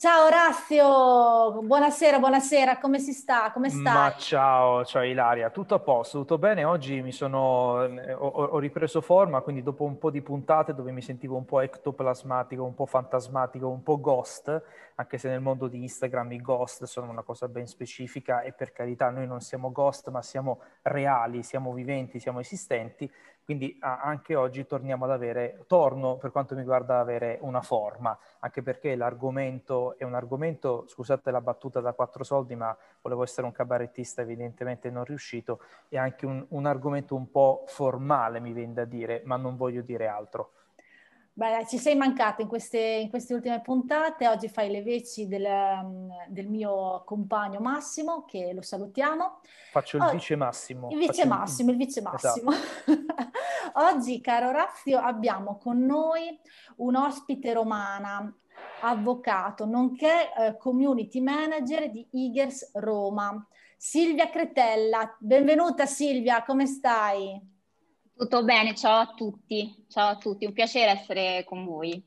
Ciao Orazio, buonasera, buonasera, come si sta? Come stai? Ma ciao, ciao Ilaria, tutto a posto, tutto bene? Oggi mi sono, eh, ho, ho, ripreso forma, quindi dopo un po' di puntate dove mi sentivo un po' ectoplasmatico, un po' fantasmatico, un po' ghost, anche se nel mondo di Instagram i ghost sono una cosa ben specifica e per carità noi non siamo ghost ma siamo reali, siamo viventi, siamo esistenti, quindi anche oggi torniamo ad avere, torno per quanto mi riguarda ad avere una forma, anche perché l'argomento è un argomento, scusate la battuta da quattro soldi, ma volevo essere un cabarettista, evidentemente non riuscito, è anche un, un argomento un po' formale, mi viene da dire, ma non voglio dire altro. Beh, ci sei mancato in queste, in queste, ultime puntate, oggi fai le veci del, del, mio compagno Massimo, che lo salutiamo. Faccio il oh, vice Massimo. Il vice Massimo, il, il vice Massimo. Esatto. oggi, caro Orazio, abbiamo con noi un ospite romana, avvocato, nonché eh, community manager di Igers Roma, Silvia Cretella. Benvenuta Silvia, come stai? Tutto bene, ciao a tutti, ciao a tutti, un piacere essere con voi.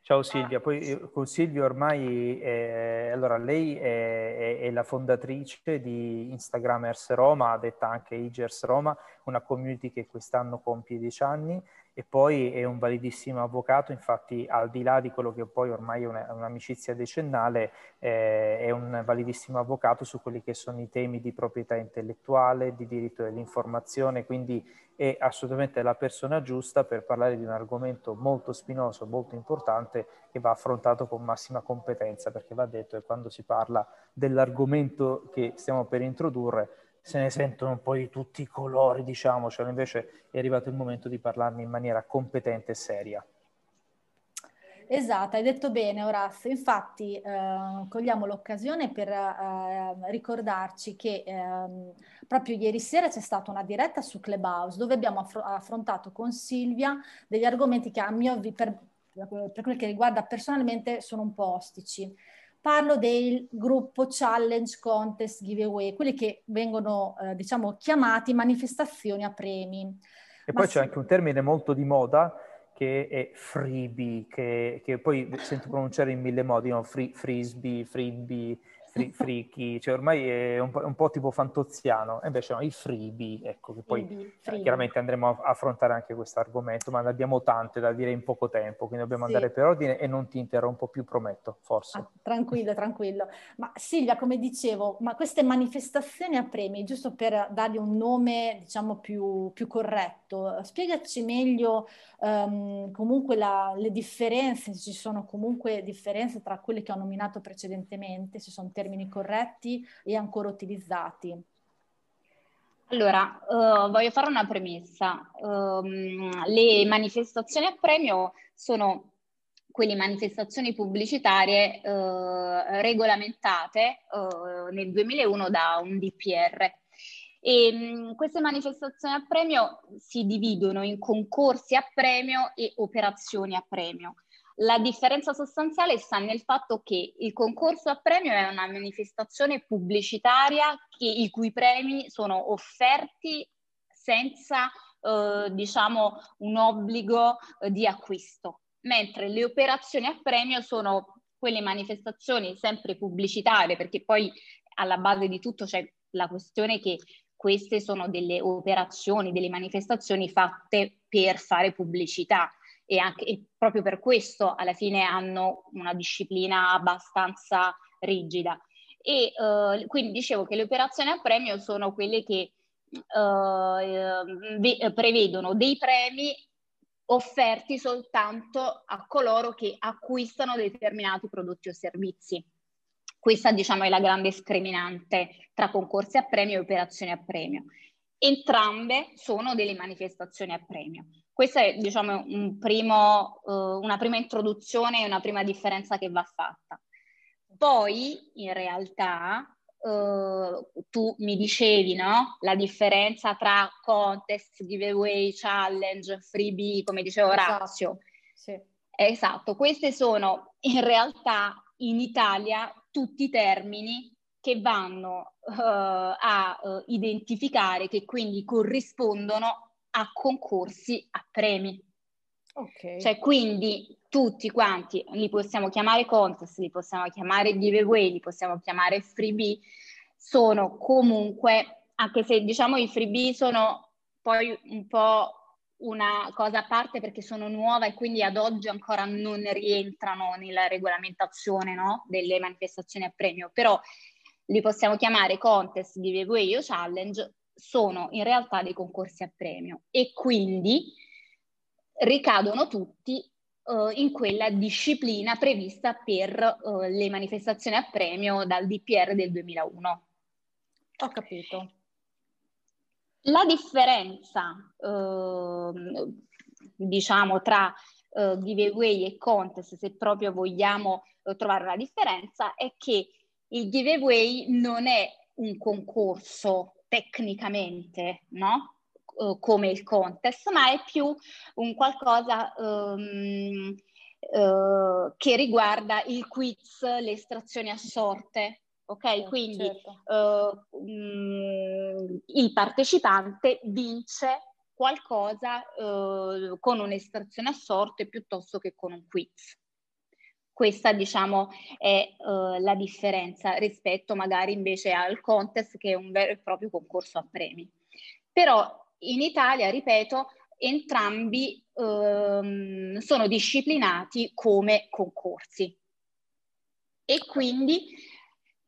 Ciao Silvia, poi eh, con Silvia ormai, è, allora lei è, è, è, la fondatrice di Instagramers Roma, detta anche Igers Roma, una community che quest'anno compie dieci anni e poi è un validissimo avvocato, infatti al di là di quello che poi ormai è una, un'amicizia decennale, eh, è un validissimo avvocato su quelli che sono i temi di proprietà intellettuale, di diritto dell'informazione, quindi è assolutamente la persona giusta per parlare di un argomento molto spinoso, molto importante che va affrontato con massima competenza, perché va detto che quando si parla dell'argomento che stiamo per introdurre, se ne sentono un po' di tutti i colori, diciamo, cioè invece è arrivato il momento di parlarne in maniera competente e seria. Esatto, hai detto bene Orazio, infatti eh, cogliamo l'occasione per eh, ricordarci che eh, proprio ieri sera c'è stata una diretta su Clubhouse dove abbiamo affr- affrontato con Silvia degli argomenti che a mio avviso, per, per quel che riguarda personalmente, sono un po' ostici. Parlo del gruppo challenge, contest, giveaway, quelli che vengono, eh, diciamo, chiamati manifestazioni a premi. E Ma poi sì. c'è anche un termine molto di moda che è freebie, che, che poi sento pronunciare in mille modi, no? Free, frisbee, freebie, fri- friki, cioè ormai è un po', un po', tipo fantoziano, e invece no, i freebie, ecco, che poi freebie, freebie. chiaramente andremo a affrontare anche questo argomento, ma ne abbiamo tante da dire in poco tempo, quindi dobbiamo sì. andare per ordine e non ti interrompo più, prometto, forse. Ah, tranquillo, tranquillo. Ma Silvia, come dicevo, ma queste manifestazioni a premi, giusto per dargli un nome, diciamo, più, più corretto, spiegaci meglio um, comunque la, le differenze, se ci sono comunque differenze tra quelle che ho nominato precedentemente, se sono termini corretti e ancora utilizzati? Allora, uh, voglio fare una premessa. Um, le manifestazioni a premio sono quelle manifestazioni pubblicitarie uh, regolamentate uh, nel 2001 da un DPR. E, um, queste manifestazioni a premio si dividono in concorsi a premio e operazioni a premio. La differenza sostanziale sta nel fatto che il concorso a premio è una manifestazione pubblicitaria che, i cui premi sono offerti senza eh, diciamo un obbligo eh, di acquisto, mentre le operazioni a premio sono quelle manifestazioni sempre pubblicitarie, perché poi alla base di tutto c'è la questione che queste sono delle operazioni, delle manifestazioni fatte per fare pubblicità e, anche, e proprio per questo alla fine hanno una disciplina abbastanza rigida. E uh, quindi dicevo che le operazioni a premio sono quelle che uh, prevedono dei premi offerti soltanto a coloro che acquistano determinati prodotti o servizi. Questa diciamo è la grande scriminante tra concorsi a premio e operazioni a premio. Entrambe sono delle manifestazioni a premio. Questa è diciamo, un primo, uh, una prima introduzione e una prima differenza che va fatta. Poi, in realtà, Uh, tu mi dicevi, no? La differenza tra contest, giveaway, challenge, freebie, come diceva Esatto. Orazio. Sì. Esatto, questi sono in realtà in Italia tutti i termini che vanno uh, a uh, identificare, che quindi corrispondono a concorsi, a premi. Ok. Cioè, quindi tutti quanti li possiamo chiamare contest, li possiamo chiamare giveaway, li possiamo chiamare freebie, sono comunque, anche se diciamo i freebie sono poi un po' una cosa a parte perché sono nuova e quindi ad oggi ancora non rientrano nella regolamentazione no? delle manifestazioni a premio, però li possiamo chiamare contest, giveaway o challenge, sono in realtà dei concorsi a premio e quindi ricadono tutti uh, in quella disciplina prevista per uh, le manifestazioni a premio dal DPR del 2001. Ho capito. La differenza, uh, diciamo, tra giveaway e contest, se proprio vogliamo trovare una differenza, è che il giveaway non è un concorso tecnicamente, no? Uh, come il contest, ma è più un qualcosa um, uh, che riguarda il quiz, le estrazioni a sorte. Ok, certo, quindi certo. uh, um, il partecipante vince qualcosa con un'estrazione a sorte piuttosto che con un quiz. Questa, diciamo, è uh, la differenza rispetto magari invece al contest che è un vero e proprio concorso a premi. Però in Italia, ripeto, entrambi um, sono disciplinati come concorsi. E quindi,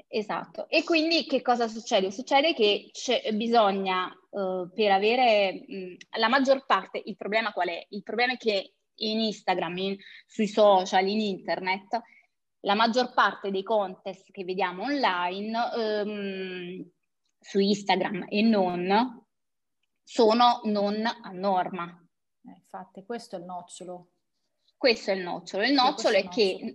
esatto, e quindi che cosa succede? Succede che bisogna, uh, per avere mh, la maggior parte, il problema qual è? Il problema è che in Instagram, in, sui social, in internet, la maggior parte dei contest che vediamo online um, su Instagram e non sono non a norma. Eh, infatti, questo è il nocciolo. Questo è il nocciolo. Il nocciolo è, è che,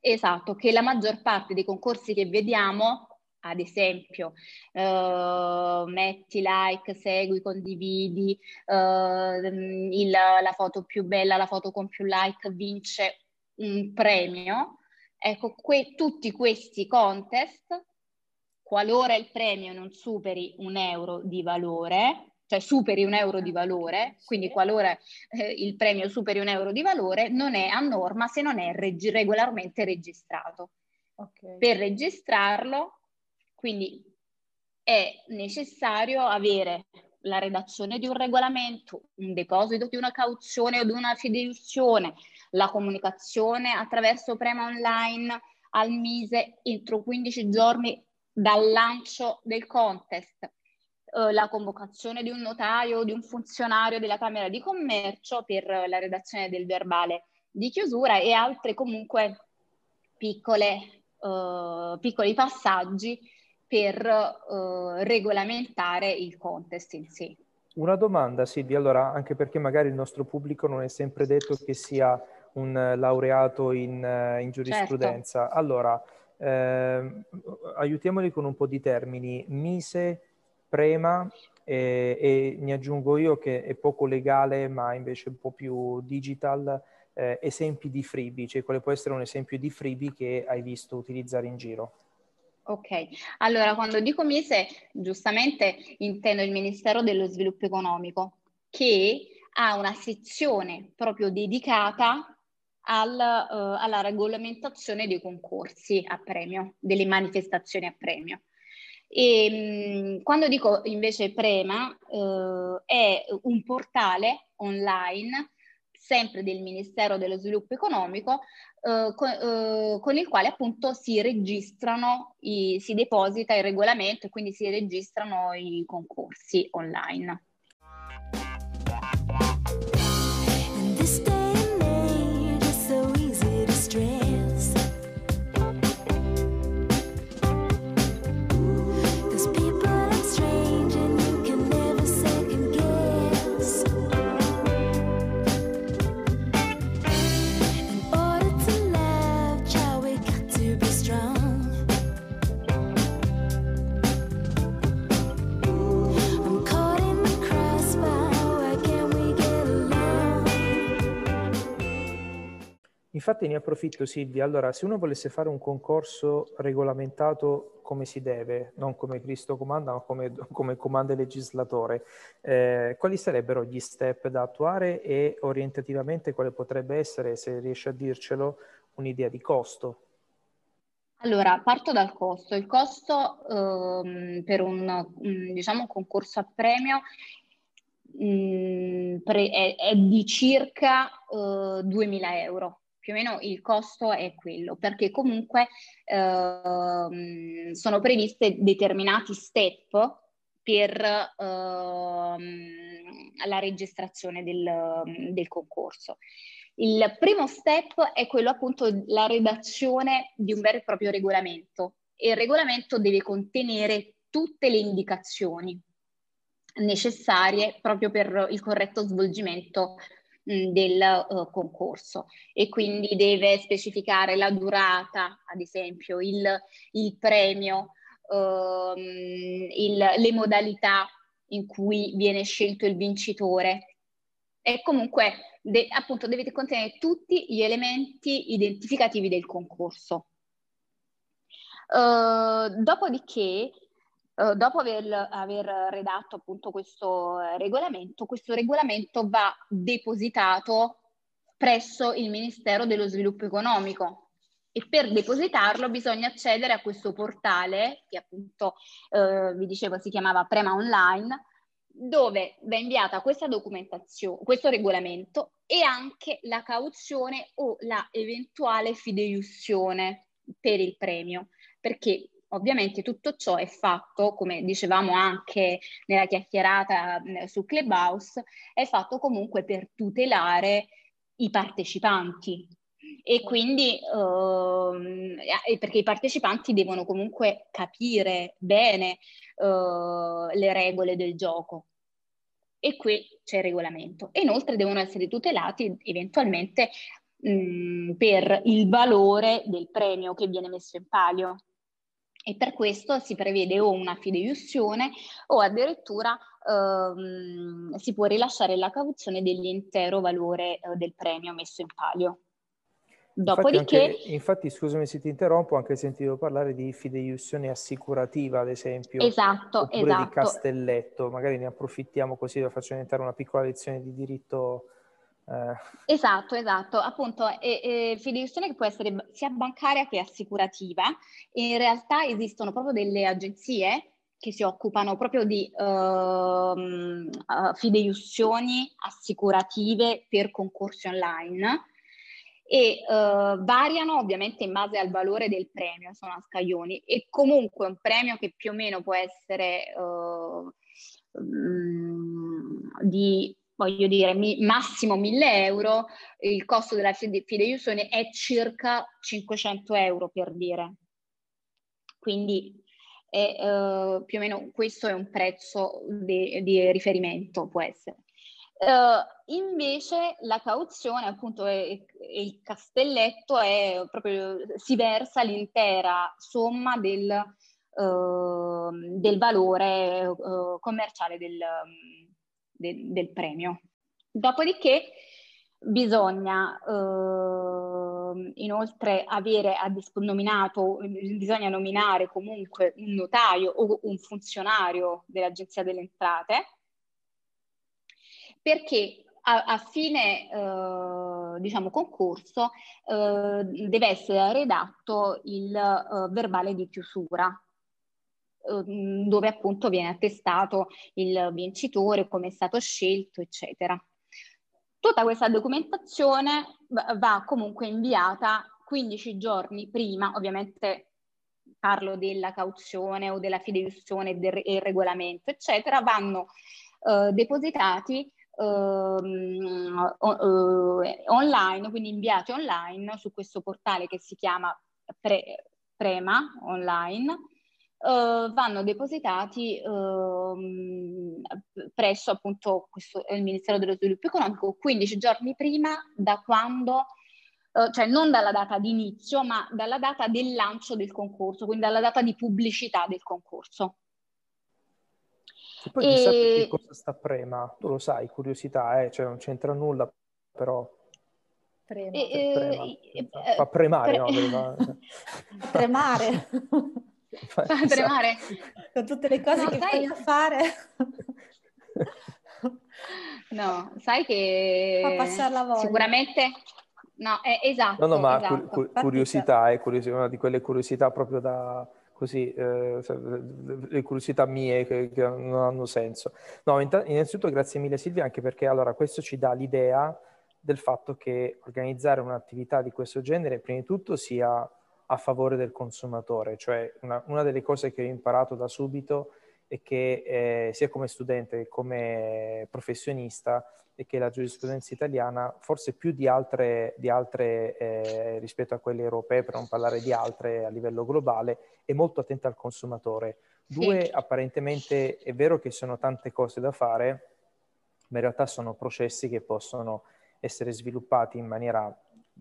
esatto, che la maggior parte dei concorsi che vediamo ad esempio, uh, metti like, segui, condividi, uh, il, la foto più bella, la foto con più like vince un premio. Ecco, que- tutti questi contest, qualora il premio non superi un euro di valore, cioè superi un euro di valore, quindi qualora eh, il premio superi un euro di valore, non è a norma se non è reg- regolarmente registrato. Okay. Per registrarlo quindi è necessario avere la redazione di un regolamento, un deposito di una cauzione o di una fideiussione, la comunicazione attraverso Prema Online al Mise entro 15 giorni dal lancio del contest, eh, la convocazione di un notaio o di un funzionario della Camera di Commercio per la redazione del verbale di chiusura e altre comunque piccole, eh, piccoli passaggi per uh, regolamentare il contest in sé. Una domanda Silvia, allora anche perché magari il nostro pubblico non è sempre detto che sia un laureato in, in giurisprudenza. Certo. Allora, eh, aiutiamoli con un po' di termini. Mise, prema e, e ne aggiungo io che è poco legale ma invece un po' più digital, eh, esempi di freebie, cioè quale può essere un esempio di freebie che hai visto utilizzare in giro? Ok, allora quando dico MISE, giustamente intendo il Ministero dello Sviluppo Economico, che ha una sezione proprio dedicata al, uh, alla regolamentazione dei concorsi a premio, delle manifestazioni a premio. E mh, quando dico invece Prema, uh, è un portale online sempre del Ministero dello Sviluppo Economico, eh, con, eh, con, il quale appunto si registrano, i, si deposita il regolamento e quindi si registrano i concorsi online. Infatti ne approfitto Silvia, allora se uno volesse fare un concorso regolamentato come si deve, non come Cristo comanda, ma come, come comanda il legislatore, eh, quali sarebbero gli step da attuare e orientativamente quale potrebbe essere, se riesci a dircelo, un'idea di costo? Allora, parto dal costo. Il costo ehm, per un, diciamo, concorso a premio mh, mm, pre- è, è, di circa eh, 2.000 euro più o meno il costo è quello, perché comunque eh, sono previste determinati step per eh, la registrazione del, del concorso. Il primo step è quello appunto la redazione di un vero e proprio regolamento e il regolamento deve contenere tutte le indicazioni necessarie proprio per il corretto svolgimento del uh, concorso e quindi deve specificare la durata, ad esempio, il, il premio, uh, il, le modalità in cui viene scelto il vincitore e comunque de, appunto dovete contenere tutti gli elementi identificativi del concorso. Uh, dopodiché Uh, dopo aver, aver, redatto appunto questo eh, regolamento, questo regolamento va depositato presso il Ministero dello Sviluppo Economico. E per depositarlo bisogna accedere a questo portale che appunto uh, vi dicevo si chiamava Prema Online dove va inviata questa documentazione, questo regolamento e anche la cauzione o la eventuale fideiussione per il premio. Perché Ovviamente tutto ciò è fatto, come dicevamo anche nella chiacchierata su Clubhouse, è fatto comunque per tutelare i partecipanti, e quindi uh, perché i partecipanti devono comunque capire bene uh, le regole del gioco. E qui c'è il regolamento. E inoltre devono essere tutelati eventualmente mh, per il valore del premio che viene messo in palio e per questo si prevede o una fideiussione o addirittura ehm, si può rilasciare la cauzione dell'intero valore eh, del premio messo in palio. Dopodiché... Infatti, anche, infatti, scusami se ti interrompo, ho anche sentito parlare di fideiussione assicurativa, ad esempio. Esatto, oppure esatto. di castelletto, magari ne approfittiamo così faccio diventare una piccola lezione di diritto eh. Esatto, esatto, appunto, e, e fideiussione che può essere sia bancaria che assicurativa. In realtà esistono proprio delle agenzie che si occupano proprio di uh, uh, fideiussioni assicurative per concorsi online e uh, variano ovviamente in base al valore del premio, sono a scaglioni e comunque un premio che più o meno può essere um, di voglio dire, mi, massimo 1000 euro, il costo della fideiussione è circa 500 euro per dire. Quindi è, uh, più o meno questo è un prezzo di, di riferimento, può essere. Uh, invece la cauzione, appunto, è, è il castelletto è proprio, si versa l'intera somma del, uh, del valore commerciale del, de- del premio. Dopodiché bisogna eh, inoltre avere a disp- nominato, bisogna nominare comunque un notaio o un funzionario dell'Agenzia delle Entrate perché a, a fine eh, diciamo concorso eh, deve essere redatto il eh, verbale di chiusura dove appunto viene attestato il vincitore, come è stato scelto, eccetera. Tutta questa documentazione va comunque inviata 15 giorni prima, ovviamente parlo della cauzione o della fideiussione del regolamento, eccetera, vanno eh, depositati ehm, eh, online, quindi inviati online su questo portale che si chiama Pre- Prema Online Uh, vanno depositati uh, presso appunto questo, il Ministero dello Sviluppo Economico 15 giorni prima da quando, uh, cioè non dalla data di inizio, ma dalla data del lancio del concorso, quindi dalla data di pubblicità del concorso. E poi chissà e... che cosa sta prema, tu lo sai, curiosità, eh? cioè non c'entra nulla, però... Prema. E, e, e, fa premare, pre... no? Tremare. fa tremare. Con tutte le cose no, che sai... a fare. no, sai che fa passare la voglia. Sicuramente No, è, esatto. No, no, ma esatto. cu- curiosità, è curiosità, una di quelle curiosità proprio da così, eh, le curiosità mie che, che, non hanno senso. No, innanzitutto grazie mille Silvia, anche perché allora questo ci dà l'idea del fatto che organizzare un'attività di questo genere, prima di tutto, sia a favore del consumatore, cioè una, una delle cose che ho imparato da subito è che eh, sia come studente che come professionista è che la giurisprudenza italiana, forse più di altre, di altre eh, rispetto a quelle europee, per non parlare di altre a livello globale, è molto attenta al consumatore. Due, sì. apparentemente è vero che sono tante cose da fare, ma in realtà sono processi che possono essere sviluppati in maniera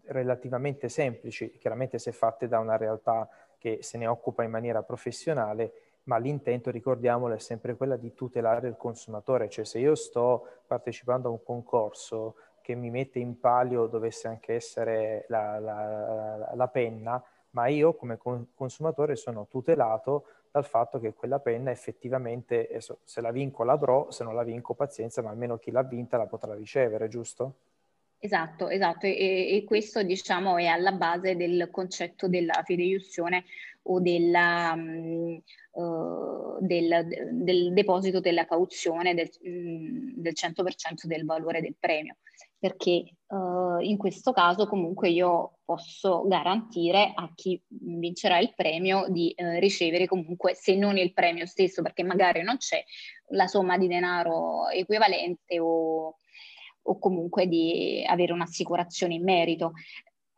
relativamente semplici, chiaramente se fatte da una realtà che se ne occupa in maniera professionale ma l'intento, ricordiamolo, è sempre quella di tutelare il consumatore, cioè se io sto partecipando a un concorso che mi mette in palio dovesse anche essere la, la, la penna, ma io come consumatore sono tutelato dal fatto che quella penna effettivamente, se la vinco l'avrò, se non la vinco pazienza, ma almeno chi l'ha vinta la potrà ricevere, giusto? Esatto, esatto, e, e, questo diciamo è alla base del concetto della fideiussione o della, um, uh, del, del, deposito della cauzione del, um, del 100% del valore del premio, perché uh, in questo caso comunque io posso garantire a chi vincerà il premio di uh, ricevere comunque, se non il premio stesso, perché magari non c'è la somma di denaro equivalente o o comunque di avere un'assicurazione in merito.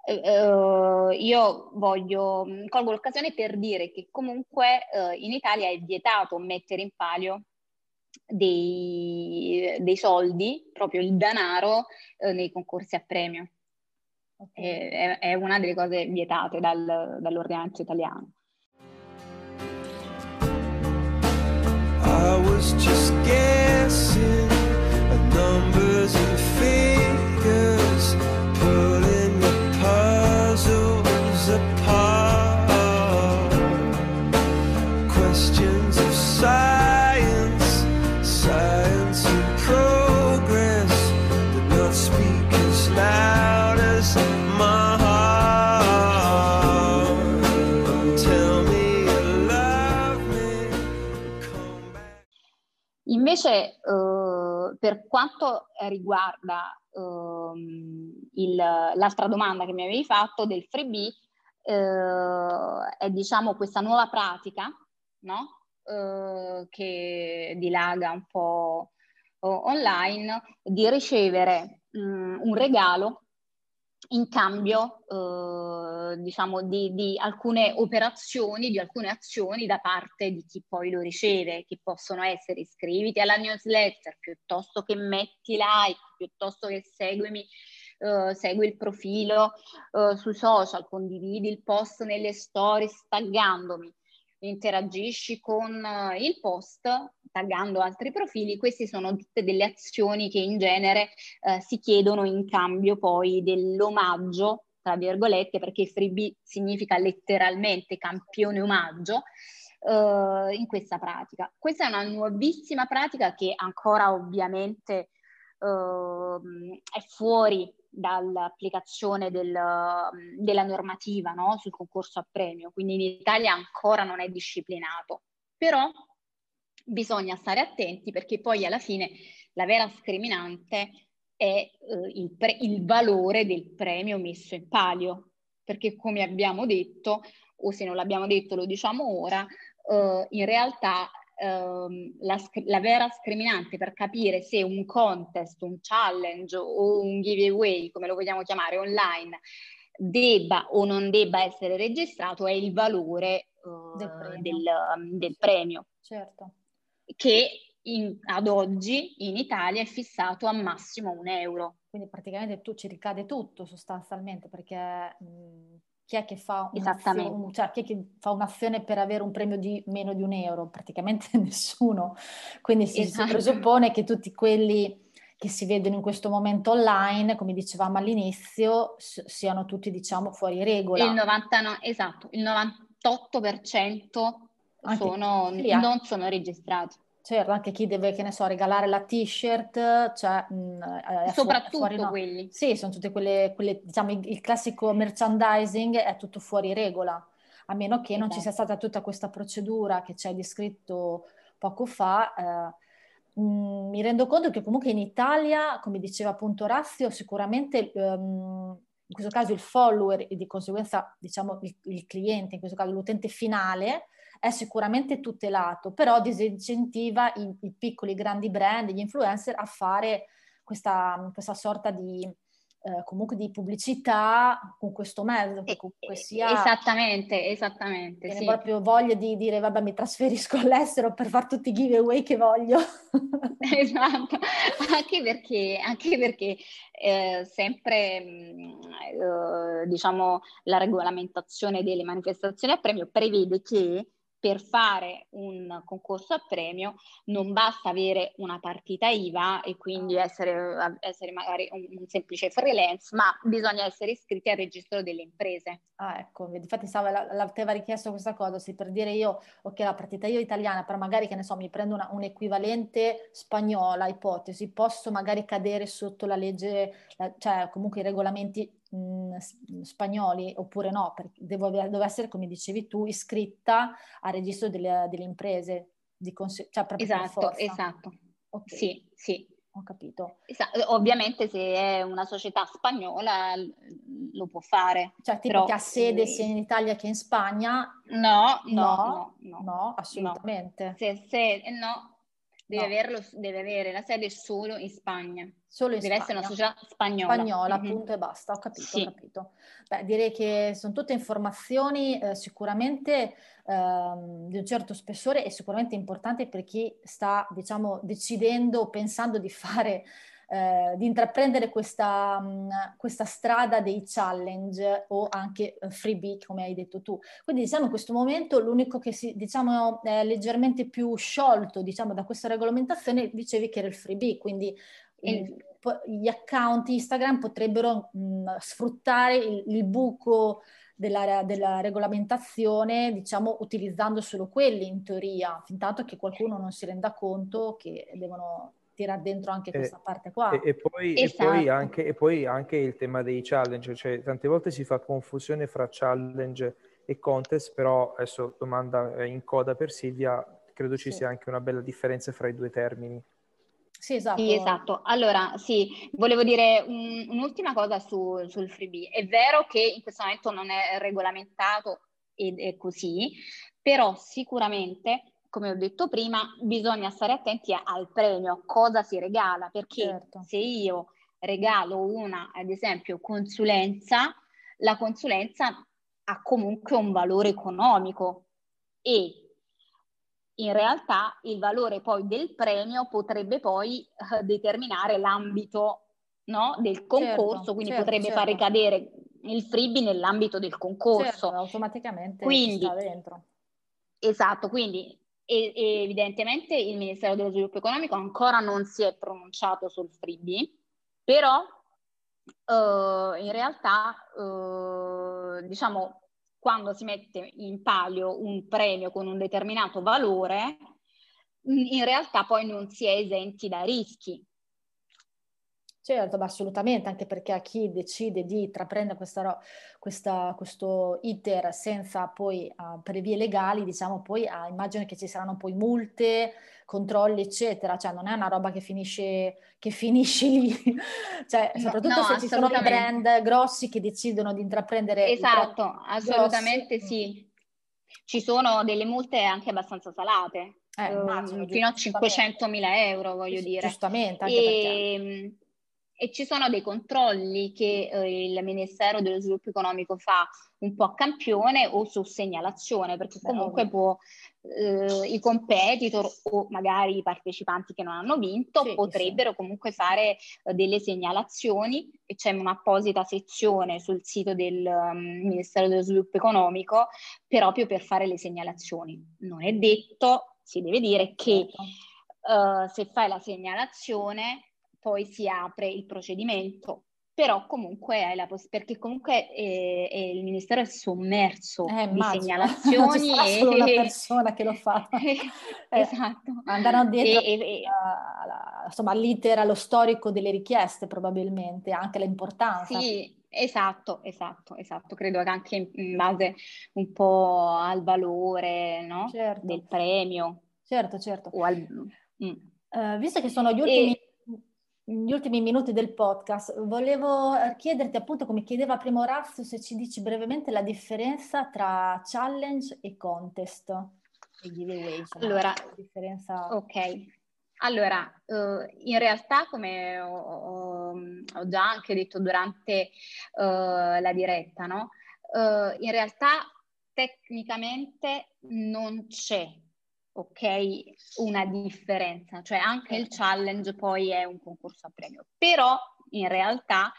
Uh, io voglio, mm, colgo l'occasione per dire che comunque uh, in Italia è vietato mettere in palio dei, dei soldi, proprio il denaro, uh, nei concorsi a premio. Okay. È, è, una delle cose vietate dal, dall'ordinamento italiano. I was just guessing was a fate. Invece, uh, per quanto riguarda ehm, l'altra domanda che mi avevi fatto del freebie, eh, è diciamo questa nuova pratica no? eh, che dilaga un po' online di ricevere mh, mm, un regalo in cambio eh, diciamo di, di, alcune operazioni, di alcune azioni da parte di chi poi lo riceve, che possono essere iscriviti alla newsletter, piuttosto che metti like, piuttosto che seguimi, eh, segui il profilo eh, sui social, condividi il post nelle stories taggandomi interagisci con eh, il post taggando altri profili, queste sono tutte delle azioni che in genere eh, si chiedono in cambio poi dell'omaggio, tra virgolette, perché freebie significa letteralmente campione omaggio, eh, in questa pratica. Questa è una nuovissima pratica che ancora ovviamente eh, è fuori dall'applicazione del, della normativa no? sul concorso a premio, quindi in Italia ancora non è disciplinato, però bisogna stare attenti perché poi alla fine la vera scriminante è eh, il, pre- il valore del premio messo in palio, perché come abbiamo detto, o se non l'abbiamo detto lo diciamo ora, eh, in realtà ehm, la, la, vera scriminante per capire se un contest, un challenge o un giveaway, come lo vogliamo chiamare, online, debba o non debba essere registrato è il valore uh, del, premio. Del, del, premio. Certo. Che in, ad oggi in Italia è fissato a massimo un euro. Quindi praticamente tu ci ricade tutto sostanzialmente perché mh, chi è che fa un'azione, cioè, chi è che fa un'azione per avere un premio di meno di un euro? Praticamente nessuno. Quindi si, esatto. si presuppone che tutti quelli che si vedono in questo momento online, come dicevamo all'inizio, siano tutti diciamo fuori regola. Il 99, esatto, il 98% sono, non sono registrati. Certo, anche chi deve, che ne so, regalare la t-shirt, cioè... Mh, mm, Soprattutto fuori, no. quelli. Sì, sono tutte quelle, quelle diciamo, il, il, classico merchandising è tutto fuori regola, a meno che non ci sia esatto. stata tutta questa procedura che ci hai descritto poco fa. Eh, mh, mm, mi rendo conto che comunque in Italia, come diceva appunto Razio, sicuramente... Um, in questo caso il follower e di conseguenza diciamo il, il cliente, in questo caso l'utente finale, è sicuramente tutelato, però disincentiva i, i piccoli grandi brand, gli influencer a fare questa, questa sorta di, eh, comunque di pubblicità con questo mezzo che comunque sia esattamente esattamente sì. proprio voglia di dire vabbè mi trasferisco all'estero per fare tutti i giveaway che voglio esatto anche perché, anche perché eh, sempre mm, eh, diciamo la regolamentazione delle manifestazioni a premio prevede che per fare un concorso a premio non basta avere una partita IVA e quindi essere, essere magari un, un, semplice freelance, ma bisogna essere iscritti al registro delle imprese. Ah, ecco, infatti stava, la, la, ti aveva richiesto questa cosa, sì, per dire io, ok, la partita IVA italiana, però magari, che ne so, mi prendo una, un equivalente spagnola, ipotesi, posso magari cadere sotto la legge, la, cioè comunque i regolamenti mh, spagnoli oppure no, perché devo, devo, essere, come dicevi tu, iscritta al registro delle, delle imprese. Di cons- cioè esatto, esatto. Okay. Sì, sì. Ho capito. Esatto. Ovviamente se è una società spagnola lo può fare. Cioè tipo però, che ha sede sia in Italia che in Spagna? No, no, no, no, no assolutamente. No. Se, se, no, Deve, no. averlo, deve, avere la sede solo in Spagna. Solo in deve Spagna. essere una società spagnola. Spagnola, mm-hmm. appunto, e basta, ho capito, sì. ho capito. Beh, direi che sono tutte informazioni eh, sicuramente eh, di un certo spessore e sicuramente importanti per chi sta, diciamo, decidendo, pensando di fare eh, di intraprendere questa, mh, mm, questa, strada dei challenge o anche uh, freebie, come hai detto tu. Quindi diciamo in questo momento l'unico che si, diciamo, è leggermente più sciolto diciamo, da questa regolamentazione, dicevi che era il freebie, quindi il, gli account Instagram potrebbero mh, mm, sfruttare il, il buco della, della, regolamentazione, diciamo, utilizzando solo quelli in teoria, fin tanto che qualcuno non si renda conto che devono tirare dentro anche questa parte qua. E, e, poi, esatto. e, poi anche, e, poi, anche, il tema dei challenge, cioè tante volte si fa confusione fra challenge e contest, però adesso domanda eh, in coda per Silvia, credo ci sì. sia anche una bella differenza fra i due termini. Sì, esatto. Sì, esatto. Allora, sì, volevo dire un, un'ultima cosa su, sul freebie. È vero che in questo momento non è regolamentato ed è così, però sicuramente come ho detto prima, bisogna stare attenti al premio, cosa si regala, perché certo. se io regalo una, ad esempio, consulenza, la consulenza ha comunque un valore economico e in realtà il valore poi del premio potrebbe poi uh, determinare l'ambito no, del concorso, certo, quindi certo, potrebbe certo. far ricadere il freebie nell'ambito del concorso. Certo, automaticamente quindi. Esatto, quindi e, e evidentemente il Ministero dello Sviluppo Economico ancora non si è pronunciato sul freebie, però uh, in realtà uh, diciamo quando si mette in palio un premio con un determinato valore, in realtà poi non si è esenti da rischi. Certo, ma assolutamente, anche perché a chi decide di intraprendere questa, questa, questo iter senza poi uh, per vie legali, diciamo poi uh, immagino che ci saranno poi multe, controlli, eccetera, cioè non è una roba che finisce, che finisce lì, cioè soprattutto no, se ci sono i brand grossi che decidono di intraprendere... Esatto, assolutamente grossi. sì. Ci sono delle multe anche abbastanza salate, eh, immagino, fino a 500 mila euro, voglio dire. Giustamente, anche e, perché ehm, e ci sono dei controlli che eh, il Ministero dello Sviluppo Economico fa un po' a campione o su segnalazione, perché comunque può, eh, i competitor o magari i partecipanti che non hanno vinto sì, potrebbero sì. comunque fare eh, delle segnalazioni e c'è un'apposita sezione sul sito del um, Ministero dello Sviluppo Economico proprio per fare le segnalazioni. Non è detto, si deve dire che certo. uh, se fai la segnalazione poi si apre il procedimento però comunque hai la possibilità, perché comunque eh, eh, il Ministero è sommerso eh, di segnalazioni. Non e... solo una persona che lo fa. Eh, esatto. Andranno dietro e, e, alla, insomma, all'iter, allo storico delle richieste probabilmente, anche l'importanza. Sì, esatto, esatto, esatto. Credo che anche in base un po' al valore no? certo. del premio. Certo, certo. Al... Mm. Uh, visto che sono gli ultimi... E gli ultimi minuti del podcast, volevo chiederti appunto come chiedeva prima Orazio se ci dici brevemente la differenza tra challenge e contest e giveaway. Insomma, allora, differenza... ok. Allora, uh, in realtà come ho, ho, già anche detto durante uh, la diretta, no? Uh, in realtà tecnicamente non c'è ok, una differenza, cioè anche il certo. challenge poi è un concorso a premio, però in realtà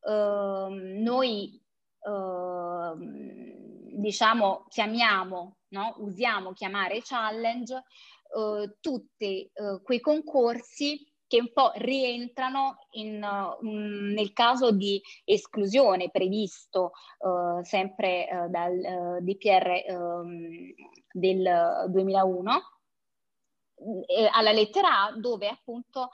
eh, noi eh, diciamo chiamiamo, no? usiamo chiamare challenge eh, tutti eh, quei concorsi che un po' rientrano in, uh, nel caso di esclusione previsto uh, sempre uh, dal DPR um, del 2001 eh, alla lettera A dove appunto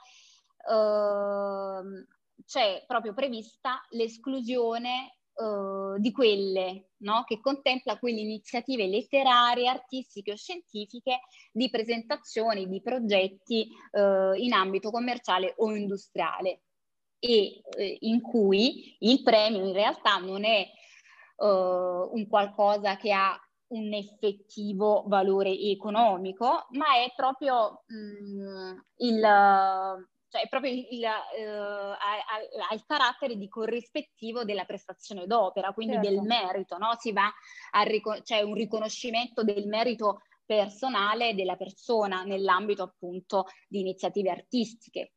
ehm, c'è proprio prevista l'esclusione Uh, di quelle no? che contempla quelle iniziative letterarie, artistiche o scientifiche di presentazioni di progetti uh, in ambito commerciale o industriale e uh, in cui il premio in realtà non è un qualcosa che ha un effettivo valore economico, ma è proprio mh, mm, il, cioè è proprio il, uh, ha, ha, il carattere di corrispettivo della prestazione d'opera, quindi certo. del merito, no? Si va a ricon- c'è un riconoscimento del merito personale della persona nell'ambito appunto di iniziative artistiche.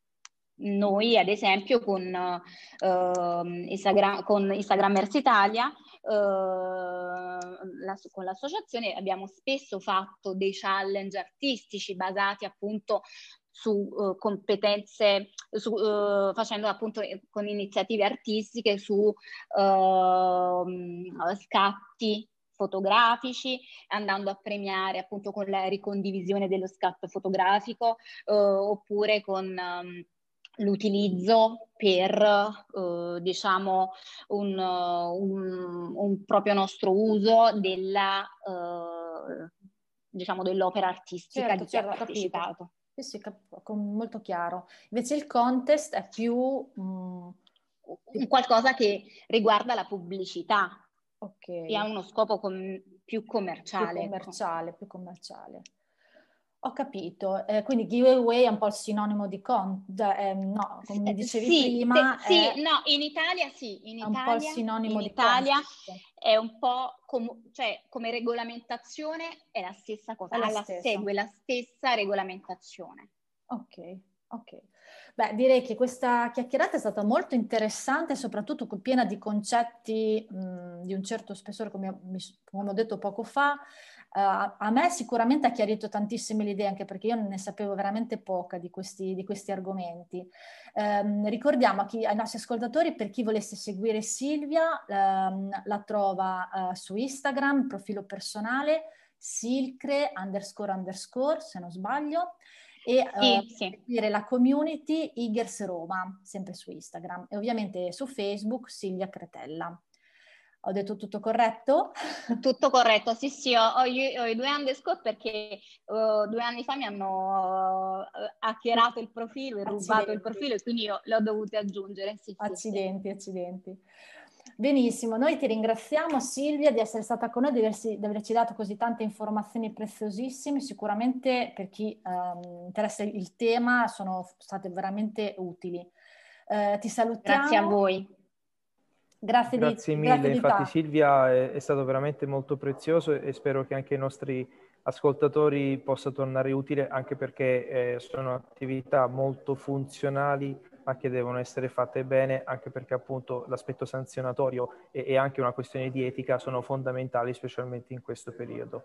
Noi, ad esempio, con, uh, Instagram, con Instagrammers Italia Ehm, la, con l'associazione abbiamo spesso fatto dei challenge artistici basati appunto su uh, competenze, su, uh, facendo appunto con iniziative artistiche su uh, scatti fotografici, andando a premiare appunto con la ricondivisione dello scatto fotografico oppure con um, l'utilizzo per eh, diciamo un, un, un, proprio nostro uso della, eh, diciamo dell'opera artistica certo, di chi certo, ha partecipato. Sì, sì, cap- molto chiaro. Invece il contest è più... Mm, qualcosa che riguarda la pubblicità okay. e ha uno scopo com- più commerciale. Più ecco. commerciale, ecco. più commerciale. Ho capito, eh, quindi giveaway è un po' il sinonimo di con, eh, no, come dicevi sì, prima. Sì, è, no, in Italia sì, in Italia, è un po' il sinonimo in di Italia è un po' com- cioè come regolamentazione è la stessa cosa, la stessa. segue la stessa regolamentazione. Ok, ok. Beh, direi che questa chiacchierata è stata molto interessante, soprattutto piena di concetti mh, di un certo spessore, come, come ho detto poco fa. Uh, a me sicuramente ha chiarito tantissime le idee, anche perché io ne sapevo veramente poca di questi, di questi argomenti. Um, ricordiamo chi, ai nostri ascoltatori, per chi volesse seguire Silvia, um, la trova uh, su Instagram, profilo personale, silcre underscore underscore, se non sbaglio, e uh, sì, seguire la community Igers Roma, sempre su Instagram, e ovviamente su Facebook Silvia Cretella. Ho detto tutto corretto? Tutto corretto, sì sì, ho, ho, i, ho i due underscore perché uh, due anni fa mi hanno uh, hackerato il profilo e rubato il profilo e quindi io l'ho dovuto aggiungere. Sì, accidenti, sì. accidenti. Benissimo, noi ti ringraziamo Silvia di essere stata con noi, di, aversi, di averci dato così tante informazioni preziosissime, sicuramente per chi um, interessa il tema sono state veramente utili. Uh, ti salutiamo. Grazie a voi. Grazie, grazie di, mille, grazie infatti Silvia è, è, stato veramente molto prezioso e spero che anche i nostri ascoltatori possa tornare utile anche perché eh, sono attività molto funzionali ma che devono essere fatte bene anche perché appunto l'aspetto sanzionatorio e, e anche una questione di etica sono fondamentali specialmente in questo periodo.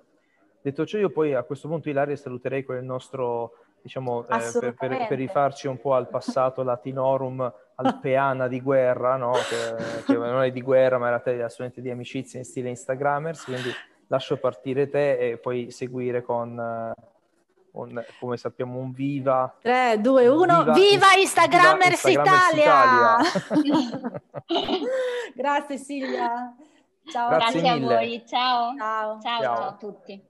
Detto ciò io poi a questo punto Ilaria saluterei con il nostro diciamo, eh, per, per, per, rifarci un po' al passato latinorum, al peana di guerra, no? che, che, non è di guerra, ma in realtà è assolutamente di amicizia in stile Instagrammers, quindi lascio partire te e poi seguire con... Uh, un, come sappiamo, un viva. 3, 2, 1, viva, viva Instagrammers, viva Italia! Italia. Grazie Silvia. Ciao. Grazie, Grazie a voi. Ciao. Ciao. Ciao, ciao. ciao a tutti.